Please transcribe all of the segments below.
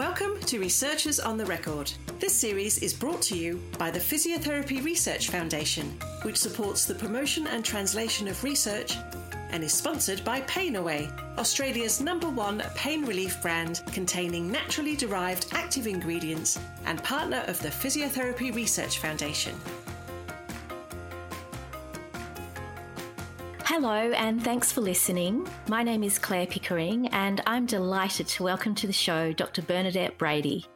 Welcome to Researchers on the Record. This series is brought to you by the Physiotherapy Research Foundation, which supports the promotion and translation of research and is sponsored by Painaway, Australia's number one pain relief brand containing naturally derived active ingredients and partner of the Physiotherapy Research Foundation. Hello, and thanks for listening. My name is Clare Pickering, and I'm delighted to welcome to the show Dr. Bernadette Brady.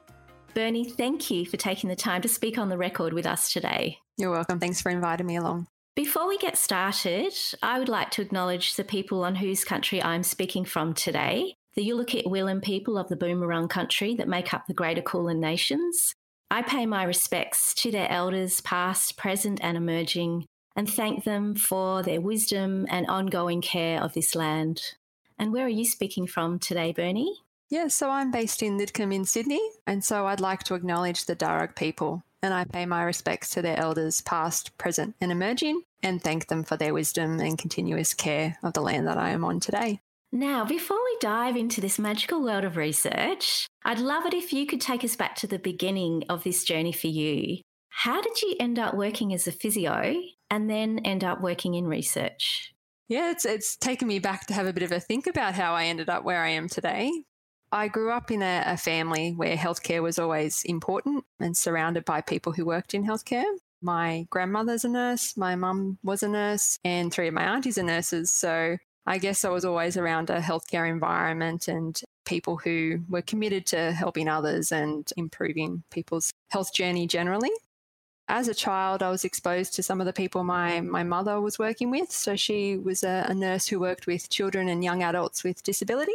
Bernie, thank you for taking the time to speak on the record with us today. You're welcome. Thanks for inviting me along. Before we get started, I would like to acknowledge the people on whose country I'm speaking from today the Yalukit Willam people of the Boon Wurrung country that make up the Greater Kulin Nations. I pay my respects to their elders, past, present, and emerging, and thank them for their wisdom and ongoing care of this land. And where are you speaking from today, Bernie? Yeah, so I'm based in Lidcombe in Sydney, and so I'd like to acknowledge the Darug people, and I pay my respects to their elders, past, present, and emerging, and thank them for their wisdom and continuous care of the land that I am on today. Now, before we dive into this magical world of research, I'd love it if you could take us back to the beginning of this journey for you. How did you end up working as a physio and then end up working in research? Yeah, it's it's taken me back to have a bit of a think about how I ended up where I am today. I grew up in a, a family where healthcare was always important and surrounded by people who worked in healthcare. My grandmother's a nurse, my mum was a nurse, and three of my aunties are nurses. So I guess I was always around a healthcare environment and people who were committed to helping others and improving people's health journey generally as a child, I was exposed to some of the people my, my mother was working with. So she was a, a, nurse who worked with children and young adults with disability.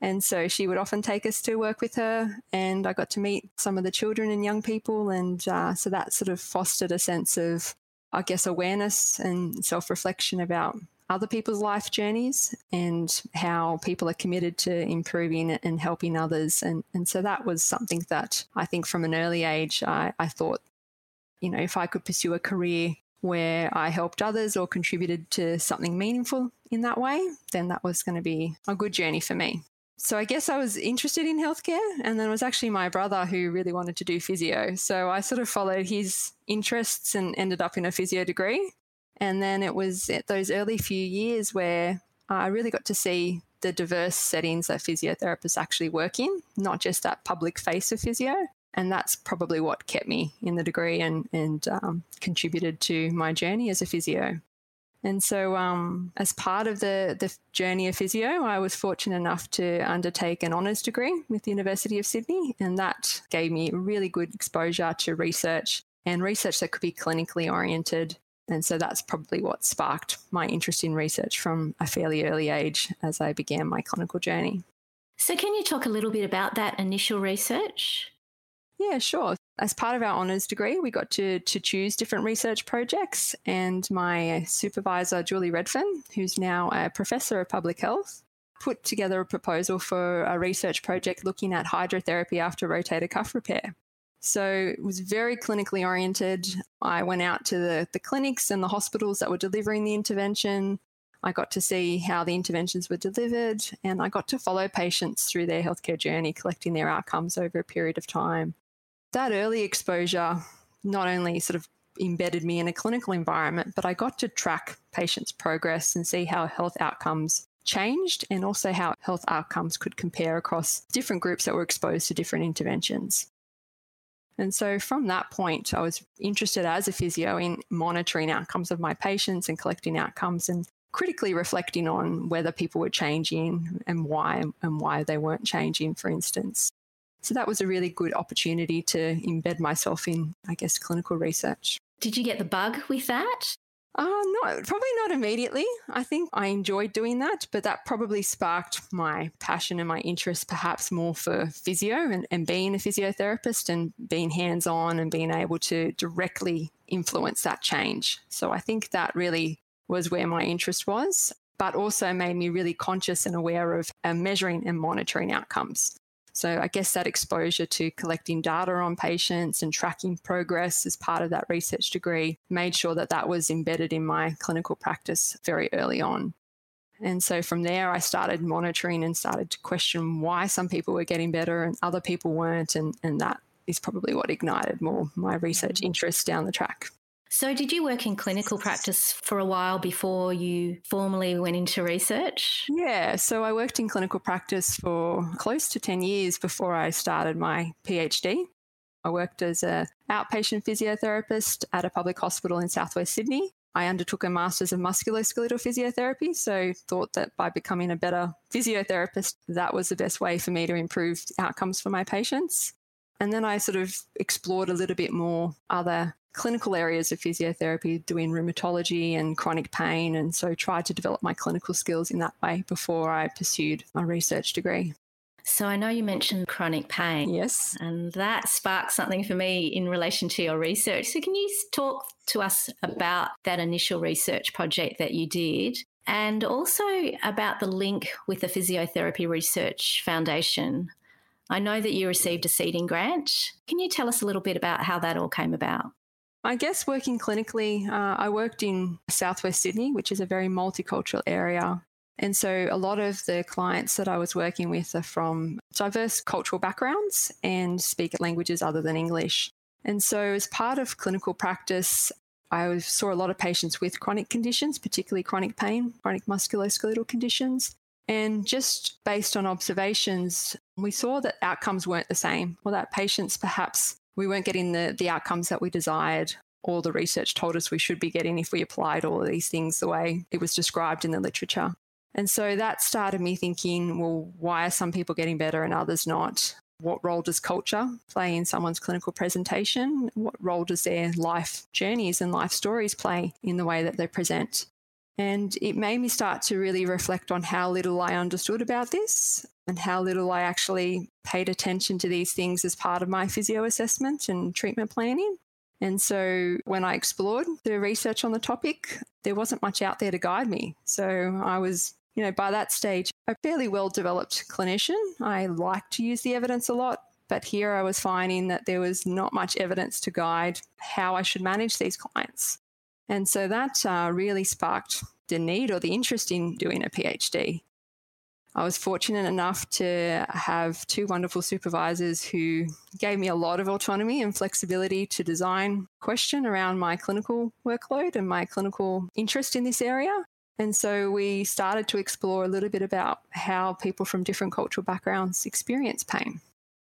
And so she would often take us to work with her. And I got to meet some of the children and young people. And uh, so that sort of fostered a sense of, I guess, awareness and self reflection about other people's life journeys and how people are committed to improving and helping others. And, and so that was something that I think from an early age, I, I thought you know, if I could pursue a career where I helped others or contributed to something meaningful in that way, then that was going to be a good journey for me. So I guess I was interested in healthcare, and then it was actually my brother who really wanted to do physio. So I sort of followed his interests and ended up in a physio degree. And then it was at those early few years where I really got to see the diverse settings that physiotherapists actually work in, not just that public face of physio, and that's probably what kept me in the degree and, and um, contributed to my journey as a physio. And so, um, as part of the, the journey of physio, I was fortunate enough to undertake an honours degree with the University of Sydney, and that gave me really good exposure to research and research that could be clinically oriented. And so that's probably what sparked my interest in research from a fairly early age as I began my clinical journey. So, can you talk a little bit about that initial research? Yeah, sure. As part of our honours degree, we got to, to choose different research projects. And my supervisor, Julie Redfern, who's now a professor of public health, put together a proposal for a research project looking at hydrotherapy after rotator cuff repair. So it was very clinically oriented. I went out to the, the clinics and the hospitals that were delivering the intervention. I got to see how the interventions were delivered, and I got to follow patients through their healthcare journey, collecting their outcomes over a period of time that early exposure not only sort of embedded me in a clinical environment, but I got to track patients' progress and see how health outcomes changed and also how health outcomes could compare across different groups that were exposed to different interventions. And so from that point, I was interested as a physio in monitoring outcomes of my patients and collecting outcomes and critically reflecting on whether people were changing and why and why they weren't changing, for instance. So that was a really good opportunity to embed myself in, I guess, clinical research. Did you get the bug with that? Uh, no, probably not immediately. I think I enjoyed doing that, but that probably sparked my passion and my interest perhaps more for physio and, and being a physiotherapist and being hands on and being able to directly influence that change. So I think that really was where my interest was, but also made me really conscious and aware of uh, measuring and monitoring outcomes. So I guess that exposure to collecting data on patients and tracking progress as part of that research degree made sure that that was embedded in my clinical practice very early on. And so from there, I started monitoring and started to question why some people were getting better and other people weren't. And, and that is probably what ignited more my research mm-hmm. interest down the track. So, did you work in clinical practice for a while before you formally went into research? Yeah, so I worked in clinical practice for close to 10 years before I started my PhD. I worked as an outpatient physiotherapist at a public hospital in southwest Sydney. I undertook a master's of musculoskeletal physiotherapy, so thought that by becoming a better physiotherapist, that was the best way for me to improve outcomes for my patients. And then I sort of explored a little bit more other clinical areas of physiotherapy, doing rheumatology and chronic pain, and so tried to develop my clinical skills in that way before I pursued my research degree. So I know you mentioned chronic pain. Yes. And that sparked something for me in relation to your research. So can you talk to us about that initial research project that you did and also about the link with the Physiotherapy Research Foundation? I know that you received a seeding grant. Can you tell us a little bit about how that all came about? I guess working clinically, uh, I worked in Southwest Sydney, which is a very multicultural area. And so a lot of the clients that I was working with are from diverse cultural backgrounds and speak languages other than English. And so, as part of clinical practice, I saw a lot of patients with chronic conditions, particularly chronic pain, chronic musculoskeletal conditions. And just based on observations, we saw that outcomes weren't the same, or that patients perhaps we weren't getting the, the outcomes that we desired or the research told us we should be getting if we applied all of these things the way it was described in the literature. And so that started me thinking, well, why are some people getting better and others not? What role does culture play in someone's clinical presentation? What role does their life journeys and life stories play in the way that they present? And it made me start to really reflect on how little I understood about this and how little I actually paid attention to these things as part of my physio assessment and treatment planning. And so when I explored the research on the topic, there wasn't much out there to guide me. So I was, you know, by that stage, a fairly well developed clinician. I like to use the evidence a lot, but here I was finding that there was not much evidence to guide how I should manage these clients. And so that uh, really sparked the need or the interest in doing a PhD. I was fortunate enough to have two wonderful supervisors who gave me a lot of autonomy and flexibility to design question around my clinical workload and my clinical interest in this area. And so we started to explore a little bit about how people from different cultural backgrounds experience pain.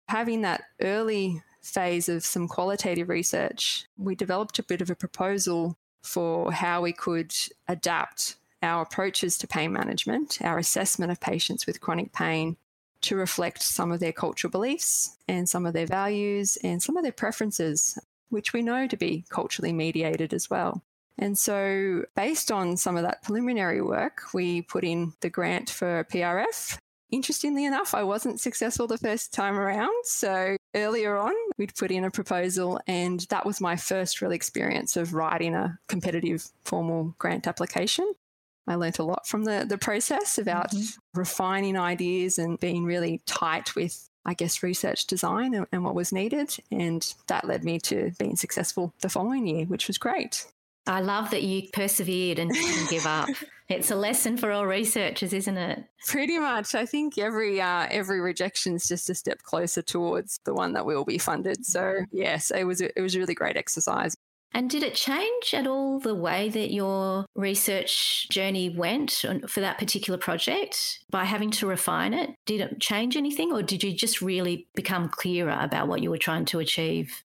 Having that early phase of some qualitative research, we developed a bit of a proposal for how we could adapt our approaches to pain management, our assessment of patients with chronic pain to reflect some of their cultural beliefs and some of their values and some of their preferences, which we know to be culturally mediated as well. And so, based on some of that preliminary work, we put in the grant for PRF. Interestingly enough, I wasn't successful the first time around. So, earlier on, we'd put in a proposal, and that was my first real experience of writing a competitive formal grant application. I learnt a lot from the, the process about mm-hmm. refining ideas and being really tight with, I guess, research design and, and what was needed. And that led me to being successful the following year, which was great. I love that you persevered and didn't give up. It's a lesson for all researchers, isn't it? Pretty much. I think every uh, every rejection is just a step closer towards the one that will be funded. So yes, it was it was a really great exercise. And did it change at all the way that your research journey went for that particular project by having to refine it? Did it change anything, or did you just really become clearer about what you were trying to achieve?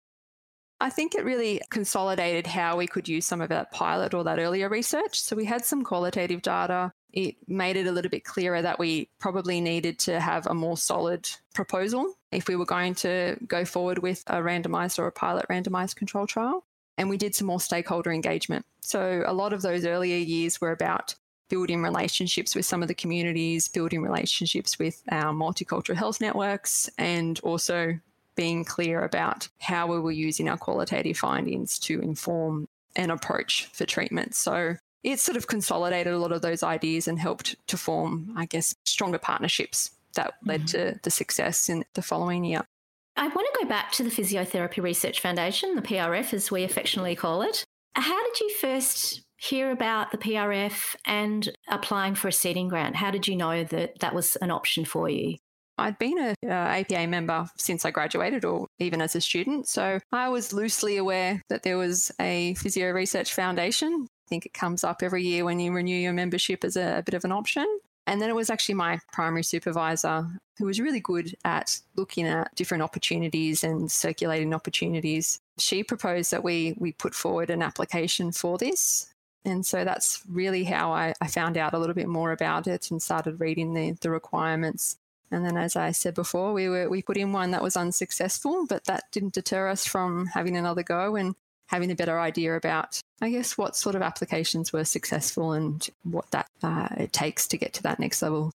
I think it really consolidated how we could use some of that pilot or that earlier research. So we had some qualitative data. It made it a little bit clearer that we probably needed to have a more solid proposal if we were going to go forward with a randomized or a pilot randomized control trial and we did some more stakeholder engagement. So a lot of those earlier years were about building relationships with some of the communities, building relationships with our multicultural health networks, and also being clear about how we were using our qualitative findings to inform an approach for treatment. So it sort of consolidated a lot of those ideas and helped to form, I guess, stronger partnerships that led mm-hmm. to the success in the following year. I want to go back to the Physiotherapy Research Foundation, the PRF as we affectionately call it. How did you first hear about the PRF and applying for a seeding grant? How did you know that that was an option for you? I'd been a uh, APA member since I graduated or even as a student. So I was loosely aware that there was a Physio Research Foundation. I think it comes up every year when you renew your membership as a, a bit of an option. And then it was actually my primary supervisor who was really good at looking at different opportunities and circulating opportunities. She proposed that we we put forward an application for this. And so that's really how I, I found out a little bit more about it and started reading the, the requirements. And then, as I said before, we were we put in one that was unsuccessful, but that didn't deter us from having another go and having a better idea about, I guess, what sort of applications were successful and what that uh, it takes to get to that next level.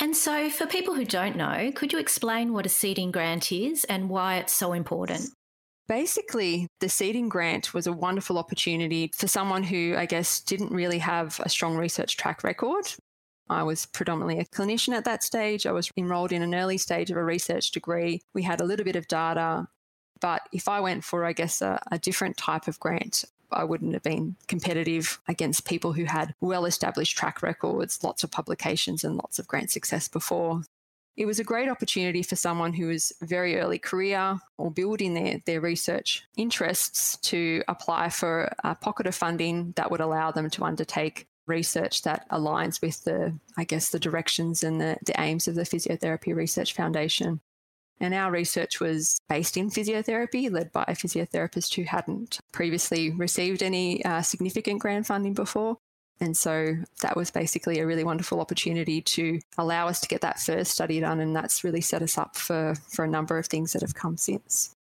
And so, for people who don't know, could you explain what a seeding grant is and why it's so important? Basically, the seeding grant was a wonderful opportunity for someone who, I guess, didn't really have a strong research track record. I was predominantly a clinician at that stage. I was enrolled in an early stage of a research degree. We had a little bit of data. But if I went for, I guess, a, a different type of grant, I wouldn't have been competitive against people who had well established track records, lots of publications, and lots of grant success before. It was a great opportunity for someone who was very early career or building their, their research interests to apply for a pocket of funding that would allow them to undertake research that aligns with the, I guess, the directions and the, the aims of the Physiotherapy Research Foundation. And our research was based in physiotherapy, led by a physiotherapist who hadn't previously received any uh, significant grant funding before. And so that was basically a really wonderful opportunity to allow us to get that first study done. And that's really set us up for, for a number of things that have come since.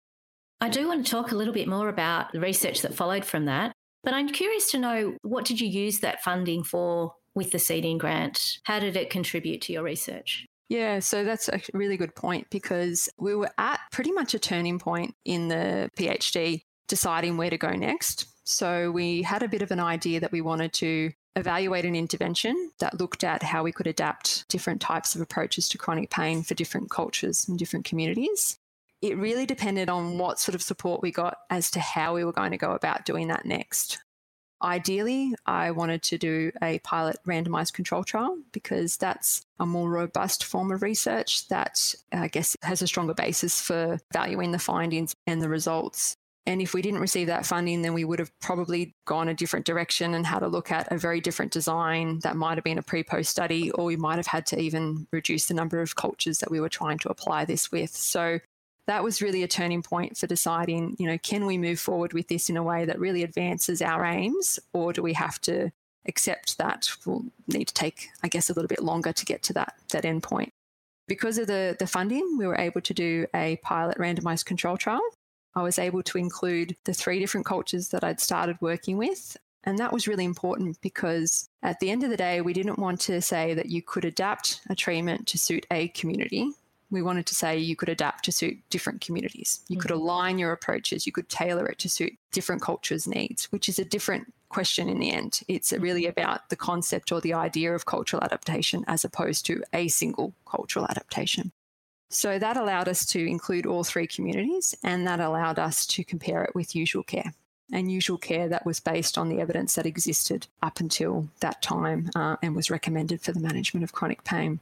I do want to talk a little bit more about the research that followed from that. But I'm curious to know what did you use that funding for with the seeding grant? How did it contribute to your research? Yeah, so that's a really good point because we were at pretty much a turning point in the PhD deciding where to go next. So we had a bit of an idea that we wanted to evaluate an intervention that looked at how we could adapt different types of approaches to chronic pain for different cultures and different communities it really depended on what sort of support we got as to how we were going to go about doing that next. Ideally, I wanted to do a pilot randomized control trial because that's a more robust form of research that I guess has a stronger basis for valuing the findings and the results. And if we didn't receive that funding, then we would have probably gone a different direction and had to look at a very different design that might have been a pre post study, or we might have had to even reduce the number of cultures that we were trying to apply this with. So that was really a turning point for deciding, you know, can we move forward with this in a way that really advances our aims, or do we have to accept that we'll need to take, I guess, a little bit longer to get to that that end point? Because of the the funding, we were able to do a pilot randomized control trial. I was able to include the three different cultures that I'd started working with. And that was really important because at the end of the day, we didn't want to say that you could adapt a treatment to suit a community we wanted to say you could adapt to suit different communities. You mm-hmm. could align your approaches, you could tailor it to suit different cultures' needs, which is a different question in the end. It's really mm-hmm. about the concept or the idea of cultural adaptation as opposed to a single cultural adaptation. So that allowed us to include all three communities and that allowed us to compare it with usual care. And usual care that was based on the evidence that existed up until that time uh, and was recommended for the management of chronic pain.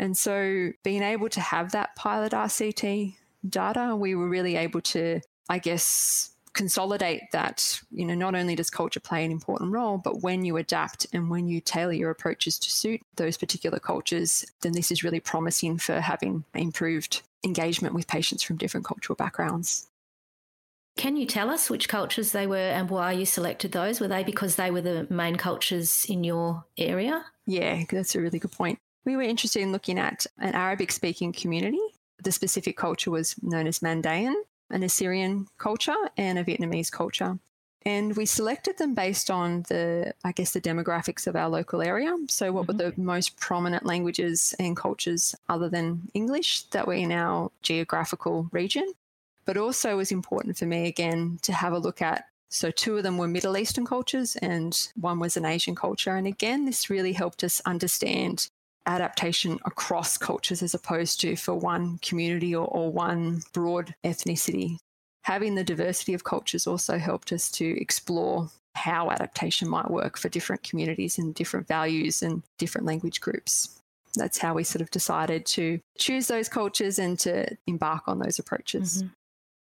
And so being able to have that pilot RCT data, we were really able to, I guess, consolidate that, you know, not only does culture play an important role, but when you adapt and when you tailor your approaches to suit those particular cultures, then this is really promising for having improved engagement with patients from different cultural backgrounds. Can you tell us which cultures they were and why you selected those? Were they because they were the main cultures in your area? Yeah, that's a really good point. We were interested in looking at an Arabic speaking community. The specific culture was known as Mandaean, an Assyrian culture, and a Vietnamese culture. And we selected them based on the, I guess, the demographics of our local area. So, what mm-hmm. were the most prominent languages and cultures other than English that were in our geographical region? But also was important for me again to have a look at. So, two of them were Middle Eastern cultures and one was an Asian culture. And again, this really helped us understand adaptation across cultures as opposed to for one community or, or one broad ethnicity. Having the diversity of cultures also helped us to explore how adaptation might work for different communities and different values and different language groups. That's how we sort of decided to choose those cultures and to embark on those approaches. Mm-hmm.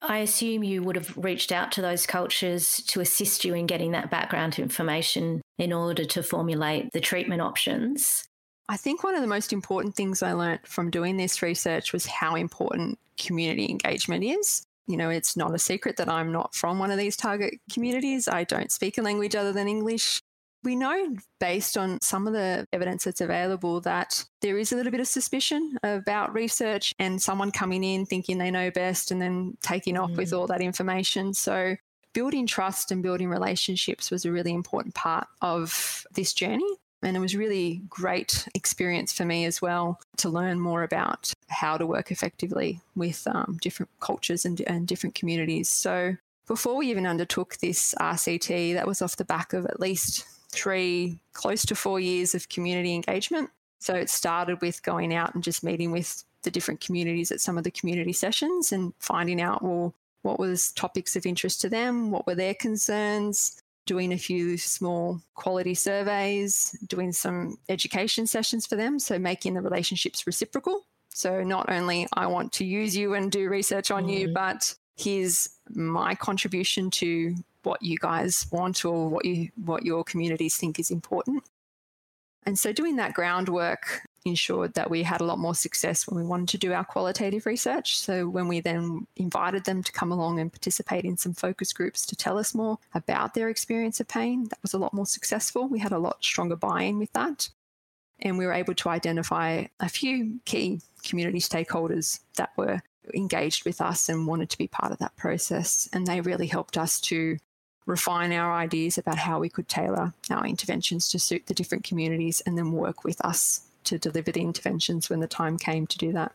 I assume you would have reached out to those cultures to assist you in getting that background information in order to formulate the treatment options. I think one of the most important things I learned from doing this research was how important community engagement is. You know, it's not a secret that I'm not from one of these target communities. I don't speak a language other than English. We know based on some of the evidence that's available that there is a little bit of suspicion about research and someone coming in thinking they know best and then taking off mm. with all that information. So, building trust and building relationships was a really important part of this journey. And it was really great experience for me as well to learn more about how to work effectively with um, different cultures and, and different communities. So before we even undertook this RCT, that was off the back of at least three, close to four years of community engagement. So it started with going out and just meeting with the different communities at some of the community sessions and finding out, well, what was topics of interest to them, what were their concerns, doing a few small quality surveys, doing some education sessions for them. So making the relationships reciprocal. So not only I want to use you and do research on mm. you, but here's my contribution to what you guys want or what you what your communities think is important. And so doing that groundwork ensured that we had a lot more success when we wanted to do our qualitative research. So when we then invited them to come along and participate in some focus groups to tell us more about their experience of pain, that was a lot more successful. We had a lot stronger buy-in with that. And we were able to identify a few key community stakeholders that were engaged with us and wanted to be part of that process. And they really helped us to refine our ideas about how we could tailor our interventions to suit the different communities and then work with us to deliver the interventions when the time came to do that.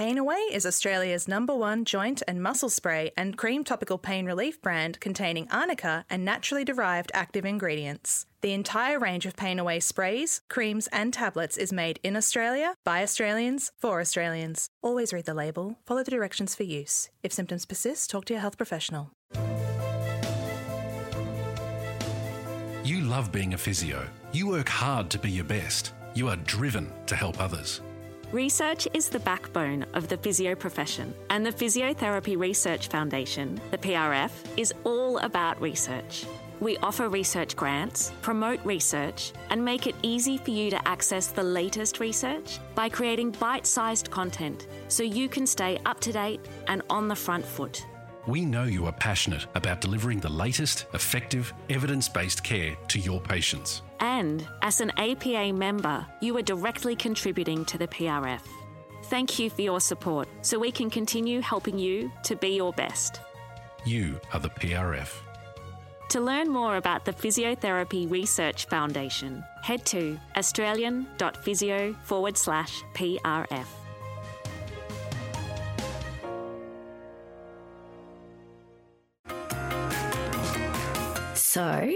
Pain Away is Australia's number one joint and muscle spray and cream topical pain relief brand containing arnica and naturally derived active ingredients. The entire range of Pain Away sprays, creams, and tablets is made in Australia by Australians for Australians. Always read the label, follow the directions for use. If symptoms persist, talk to your health professional. Love being a physio. You work hard to be your best. You are driven to help others. Research is the backbone of the physio profession, and the Physiotherapy Research Foundation, the PRF, is all about research. We offer research grants, promote research, and make it easy for you to access the latest research by creating bite sized content so you can stay up to date and on the front foot. We know you are passionate about delivering the latest, effective, evidence based care to your patients. And as an APA member, you are directly contributing to the PRF. Thank you for your support so we can continue helping you to be your best. You are the PRF. To learn more about the Physiotherapy Research Foundation, head to australian.physio forward slash PRF. So,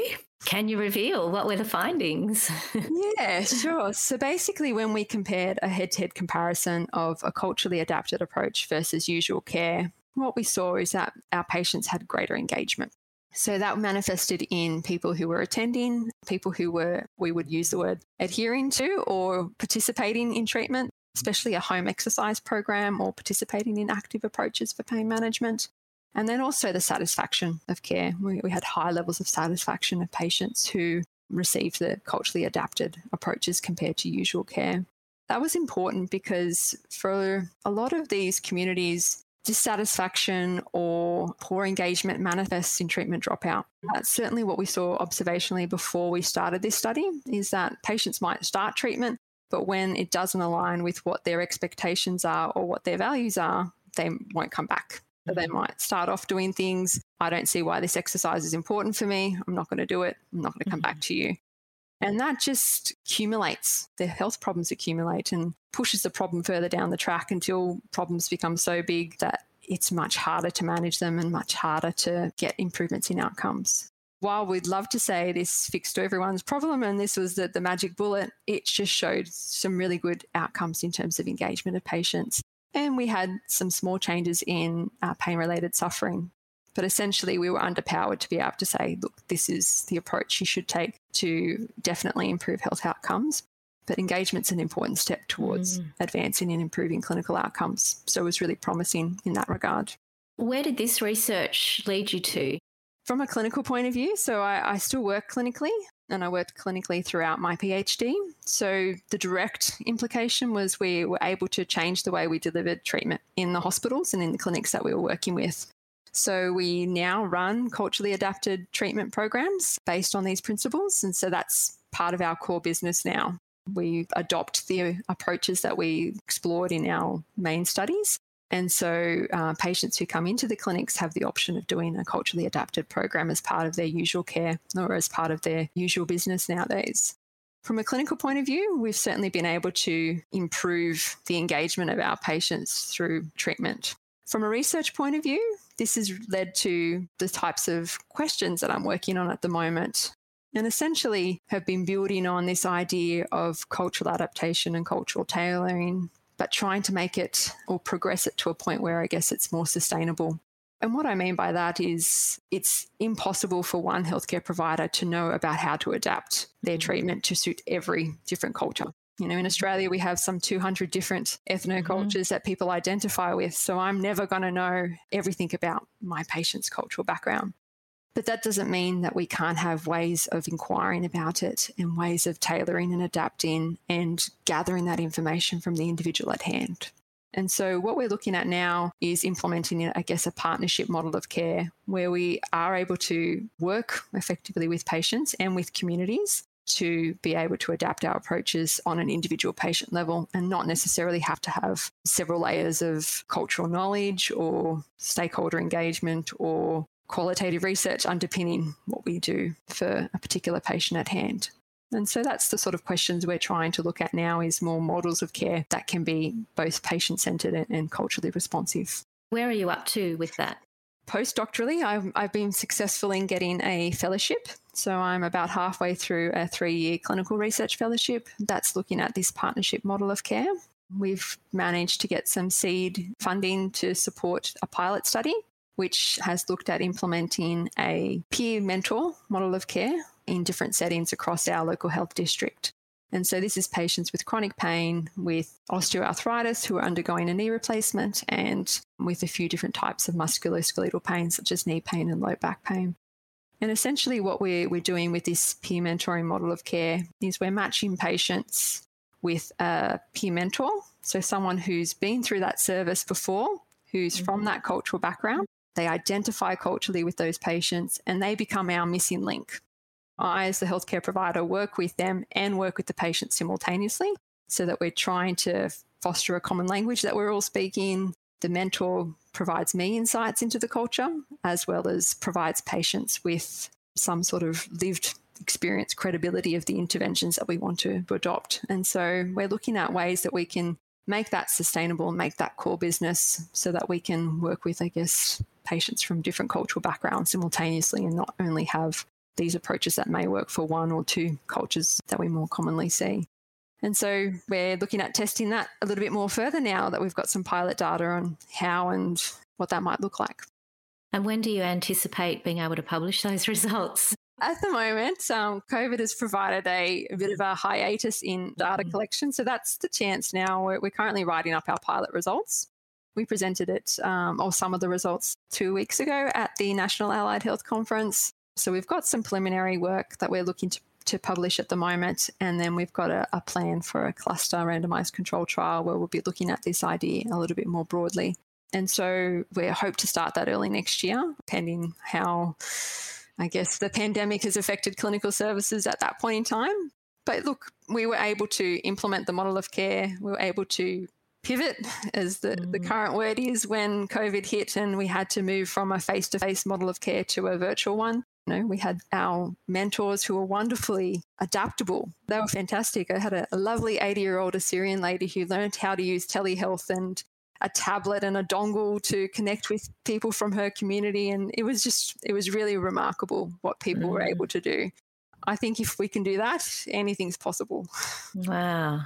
can you reveal what were the findings? yeah, sure. So basically, when we compared a head to head comparison of a culturally adapted approach versus usual care, what we saw is that our patients had greater engagement. So that manifested in people who were attending, people who were, we would use the word adhering to or participating in treatment, especially a home exercise program or participating in active approaches for pain management. And then also the satisfaction of care. We, we had high levels of satisfaction of patients who received the culturally adapted approaches compared to usual care. That was important because for a lot of these communities, dissatisfaction or poor engagement manifests in treatment dropout. That's certainly what we saw observationally before we started this study is that patients might start treatment, but when it doesn't align with what their expectations are or what their values are, they won't come back. They might start off doing things. I don't see why this exercise is important for me. I'm not going to do it. I'm not going to come mm-hmm. back to you. And that just accumulates. The health problems accumulate and pushes the problem further down the track until problems become so big that it's much harder to manage them and much harder to get improvements in outcomes. While we'd love to say this fixed everyone's problem and this was the, the magic bullet, it just showed some really good outcomes in terms of engagement of patients and we had some small changes in uh, pain related suffering. But essentially, we were underpowered to be able to say, look, this is the approach you should take to definitely improve health outcomes. But engagement's an important step towards mm. advancing and improving clinical outcomes. So it was really promising in that regard. Where did this research lead you to? From a clinical point of view, so I, I still work clinically and I worked clinically throughout my PhD. So the direct implication was we were able to change the way we delivered treatment in the hospitals and in the clinics that we were working with. So we now run culturally adapted treatment programs based on these principles. And so that's part of our core business now. We adopt the approaches that we explored in our main studies and so uh, patients who come into the clinics have the option of doing a culturally adapted program as part of their usual care or as part of their usual business nowadays. From a clinical point of view, we've certainly been able to improve the engagement of our patients through treatment. From a research point of view, this has led to the types of questions that I'm working on at the moment and essentially have been building on this idea of cultural adaptation and cultural tailoring but trying to make it or progress it to a point where I guess it's more sustainable. And what I mean by that is it's impossible for one healthcare provider to know about how to adapt their mm. treatment to suit every different culture. You know, in Australia, we have some 200 different ethnocultures mm-hmm. that people identify with. So I'm never going to know everything about my patient's cultural background. But that doesn't mean that we can't have ways of inquiring about it and ways of tailoring and adapting and gathering that information from the individual at hand. And so, what we're looking at now is implementing, I guess, a partnership model of care where we are able to work effectively with patients and with communities to be able to adapt our approaches on an individual patient level and not necessarily have to have several layers of cultural knowledge or stakeholder engagement or qualitative research underpinning what we do for a particular patient at hand. And so that's the sort of questions we're trying to look at now is more models of care that can be both patient centered and culturally responsive. Where are you up to with that? Postdoctorally, I've, I've been successful in getting a fellowship. So I'm about halfway through a three year clinical research fellowship that's looking at this partnership model of care. We've managed to get some seed funding to support a pilot study which has looked at implementing a peer mentor model of care in different settings across our local health district. And so this is patients with chronic pain, with osteoarthritis who are undergoing a knee replacement, and with a few different types of musculoskeletal pain, such as knee pain and low back pain. And essentially, what we're, we're doing with this peer mentoring model of care is we're matching patients with a peer mentor, so someone who's been through that service before, who's mm-hmm. from that cultural background, they identify culturally with those patients and they become our missing link. I, as the healthcare provider, work with them and work with the patient simultaneously so that we're trying to foster a common language that we're all speaking. The mentor provides me insights into the culture as well as provides patients with some sort of lived experience credibility of the interventions that we want to adopt. And so we're looking at ways that we can make that sustainable and make that core business so that we can work with, I guess, patients from different cultural backgrounds simultaneously and not only have these approaches that may work for one or two cultures that we more commonly see. And so we're looking at testing that a little bit more further now that we've got some pilot data on how and what that might look like. And when do you anticipate being able to publish those results? At the moment, um, COVID has provided a, a, bit of a hiatus in data mm. collection. So that's the chance now. We're, we're currently writing up our pilot results. We presented it, um, or some of the results, two weeks ago at the National Allied Health Conference. So we've got some preliminary work that we're looking to, to publish at the moment. And then we've got a, a plan for a cluster randomized control trial where we'll be looking at this idea a little bit more broadly. And so we hope to start that early next year, pending how, I guess, the pandemic has affected clinical services at that point in time. But look, we were able to implement the model of care. We were able to pivot, as the, mm. the current word is, when COVID hit and we had to move from a face to face model of care to a virtual one. You know, we had our mentors who were wonderfully adaptable. They were fantastic. I had a, a lovely 80 year old Assyrian lady who learned how to use telehealth and a tablet and a dongle to connect with people from her community. And it was just, it was really remarkable what people mm. were able to do. I think if we can do that, anything's possible. Wow.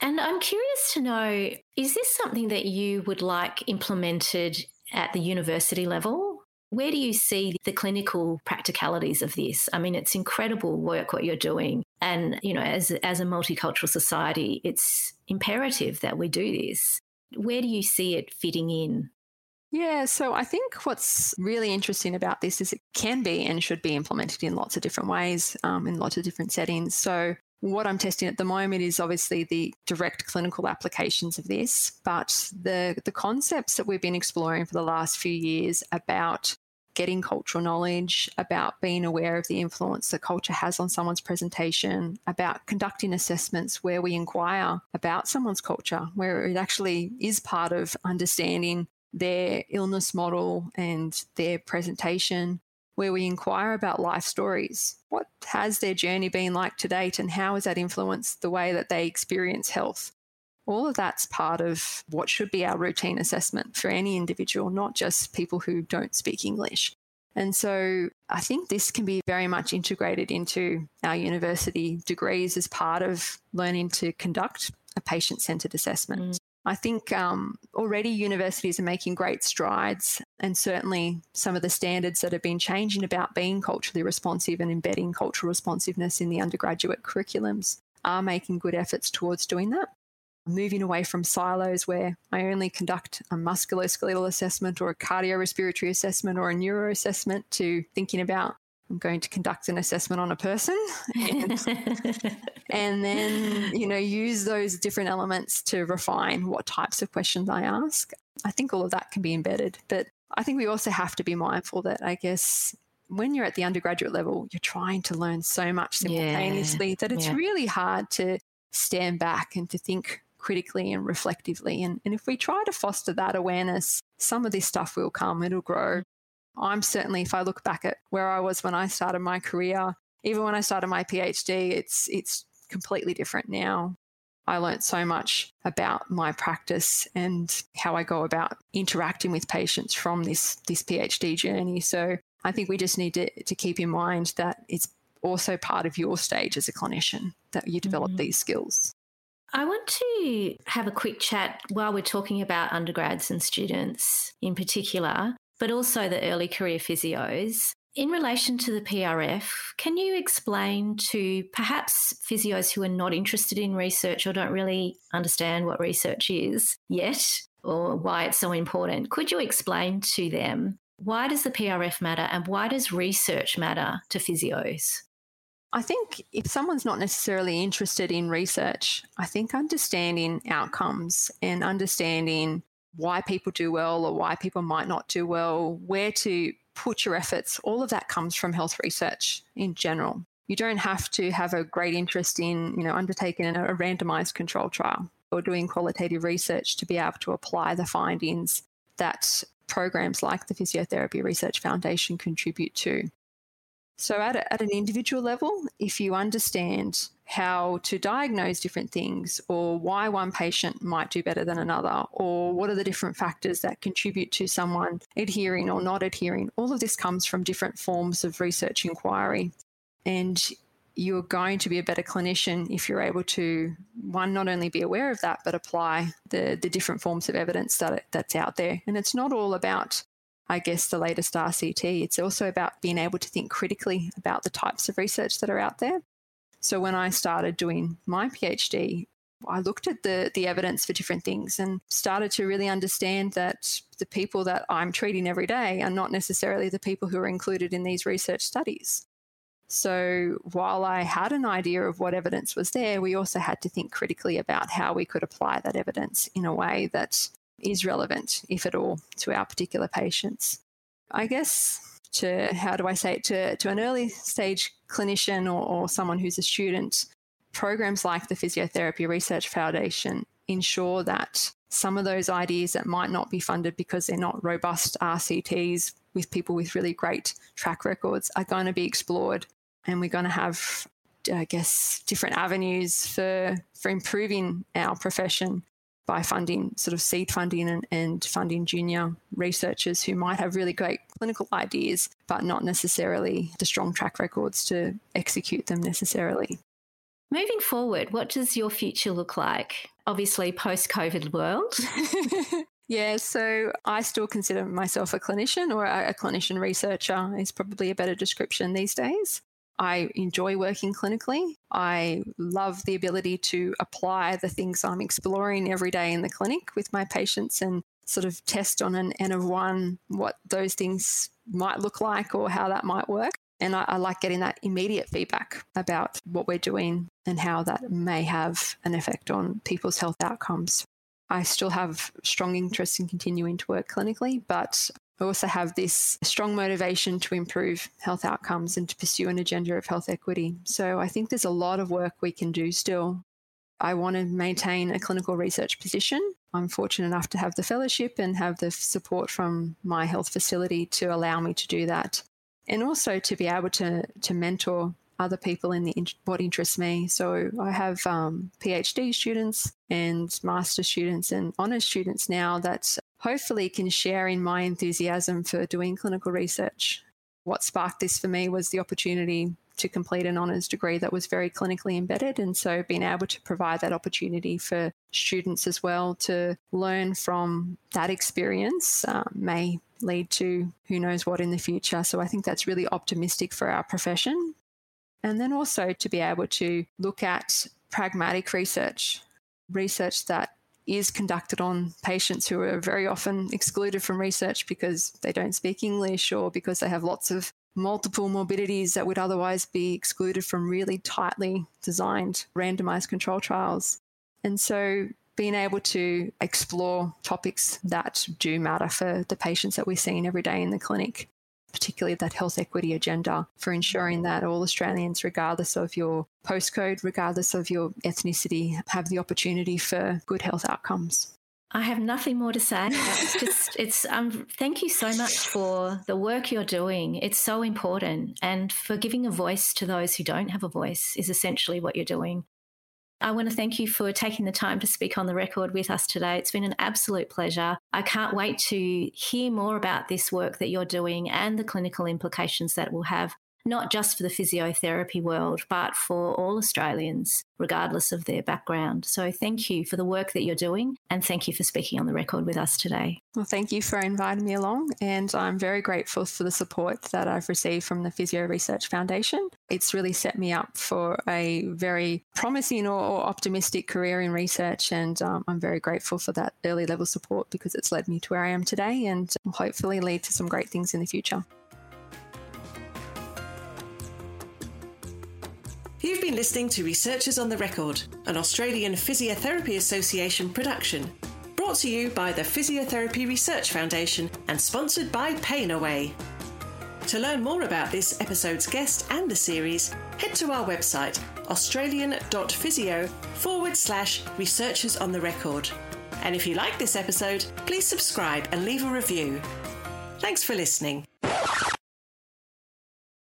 And I'm curious to know is this something that you would like implemented at the university level? Where do you see the clinical practicalities of this? I mean, it's incredible work what you're doing. And, you know, as, as a multicultural society, it's imperative that we do this. Where do you see it fitting in? Yeah, so I think what's really interesting about this is it can be and should be implemented in lots of different ways, um, in lots of different settings. So what I'm testing at the moment is obviously the direct clinical applications of this, but the, the concepts that we've been exploring for the last few years about getting cultural knowledge, about being aware of the influence that culture has on someone's presentation, about conducting assessments where we inquire about someone's culture, where it actually is part of understanding their illness model and their presentation, where we inquire about life stories. What has their journey been like to date, and how has that influenced the way that they experience health? All of that's part of what should be our routine assessment for any individual, not just people who don't speak English. And so I think this can be very much integrated into our university degrees as part of learning to conduct a patient centered assessment. Mm. I think um, already universities are making great strides, and certainly some of the standards that have been changing about being culturally responsive and embedding cultural responsiveness in the undergraduate curriculums are making good efforts towards doing that. Moving away from silos where I only conduct a musculoskeletal assessment or a cardiorespiratory assessment or a neuro assessment to thinking about I'm going to conduct an assessment on a person and, and, then, you know, use those different elements to refine what types of questions I ask. I think all of that can be embedded. But I think we also have to be mindful that I guess when you're at the undergraduate level, you're trying to learn so much simultaneously yeah. that it's yeah. really hard to stand back and to think critically and reflectively. And, and if we try to foster that awareness, some of this stuff will come, it'll grow. I'm certainly, if I look back at where I was when I started my career, even when I started my PhD, it's it's completely different now. I learned so much about my practice and how I go about interacting with patients from this this PhD journey. So I think we just need to, to keep in mind that it's also part of your stage as a clinician that you develop mm-hmm. these skills. I want to have a quick chat while we're talking about undergrads and students in particular but also the early career physios. In relation to the PRF, can you explain to perhaps physios who are not interested in research or don't really understand what research is yet or why it's so important? Could you explain to them why does the PRF matter and why does research matter to physios? I think if someone's not necessarily interested in research, I think understanding outcomes and understanding why people do well or why people might not do well, where to put your efforts, all of that comes from health research in general. You don't have to have a great interest in, you know, undertaking a randomized control trial or doing qualitative research to be able to apply the findings that programs like the Physiotherapy Research Foundation contribute to. So, at, a, at an individual level, if you understand how to diagnose different things or why one patient might do better than another or what are the different factors that contribute to someone adhering or not adhering, all of this comes from different forms of research inquiry. And you're going to be a better clinician if you're able to one not only be aware of that but apply the the different forms of evidence that that's out there and it's not all about I guess, the latest RCT. It's also about being able to think critically about the types of research that are out there. So when I started doing my PhD, I looked at the the evidence for different things and started to really understand that the people that I'm treating every day are not necessarily the people who are included in these research studies. So while I had an idea of what evidence was there, we also had to think critically about how we could apply that evidence in a way that is relevant, if at all, to our particular patients. I guess to, how do I say it, to, to an early stage clinician or, or someone who's a student, programs like the Physiotherapy Research Foundation ensure that some of those ideas that might not be funded because they're not robust RCTs with people with really great track records are going to be explored. And we're going to have, I guess, different avenues for, for improving our profession by funding sort of seed funding and, and, funding junior researchers who might have really great clinical ideas, but not necessarily the strong track records to execute them necessarily. Moving forward, what does your future look like? Obviously, post COVID world. Yeah, so I still consider myself a clinician or a clinician researcher is probably a better description these days. I enjoy working clinically. I love the ability to apply the things I'm exploring every day in the clinic with my patients and sort of test on an N of one what those things might look like or how that might work. And I, I, like getting that immediate feedback about what we're doing and how that may have an effect on people's health outcomes. I still have strong interest in continuing to work clinically, but I also have this strong motivation to improve health outcomes and to pursue an agenda of health equity. So I think there's a lot of work we can do still. I want to maintain a clinical research position. I'm fortunate enough to have the fellowship and have the support from my health facility to allow me to do that. And also to be able to, to mentor other people in the what interests me. So I have um, PhD students and master students and honours students now that hopefully can share in my enthusiasm for doing clinical research. What sparked this for me was the opportunity to complete an honours degree that was very clinically embedded. And so being able to provide that opportunity for students as well to learn from that experience uh, may lead to who knows what in the future. So I think that's really optimistic for our profession. And then also to be able to look at pragmatic research, research that is conducted on patients who are very often excluded from research because they don't speak English or because they have lots of multiple morbidities that would otherwise be excluded from really tightly designed randomized control trials. And so being able to explore topics that do matter for the patients that we're seeing every day in the clinic particularly that health equity agenda for ensuring that all Australians, regardless of your postcode, regardless of your ethnicity, have the opportunity for good health outcomes. I have nothing more to say. It's just, it's, um, thank you so much for the work you're doing. It's so important. And for giving a voice to those who don't have a voice is essentially what you're doing. I want to thank you for taking the time to speak on the record with us today. It's been an absolute pleasure. I can't wait to hear more about this work that you're doing and the clinical implications that will have not just for the physiotherapy world, but for all Australians, regardless of their background. So thank you for the work that you're doing and thank you for speaking on the record with us today. Well, thank you for inviting me along, and I'm very grateful for the support that I've received from the Physio Research Foundation. It's really set me up for a very promising or, optimistic career in research, and um, I'm very grateful for that early level support because it's led me to where I am today and hopefully lead to some great things in the future. You've been listening to Researchers on the Record, an Australian Physiotherapy Association production, brought to you by the Physiotherapy Research Foundation and sponsored by Painaway. To learn more about this episode's guest and the series, head to our website, australian.physio forward slash researchers on the record. And if you like this episode, please subscribe and leave a review. Thanks for listening.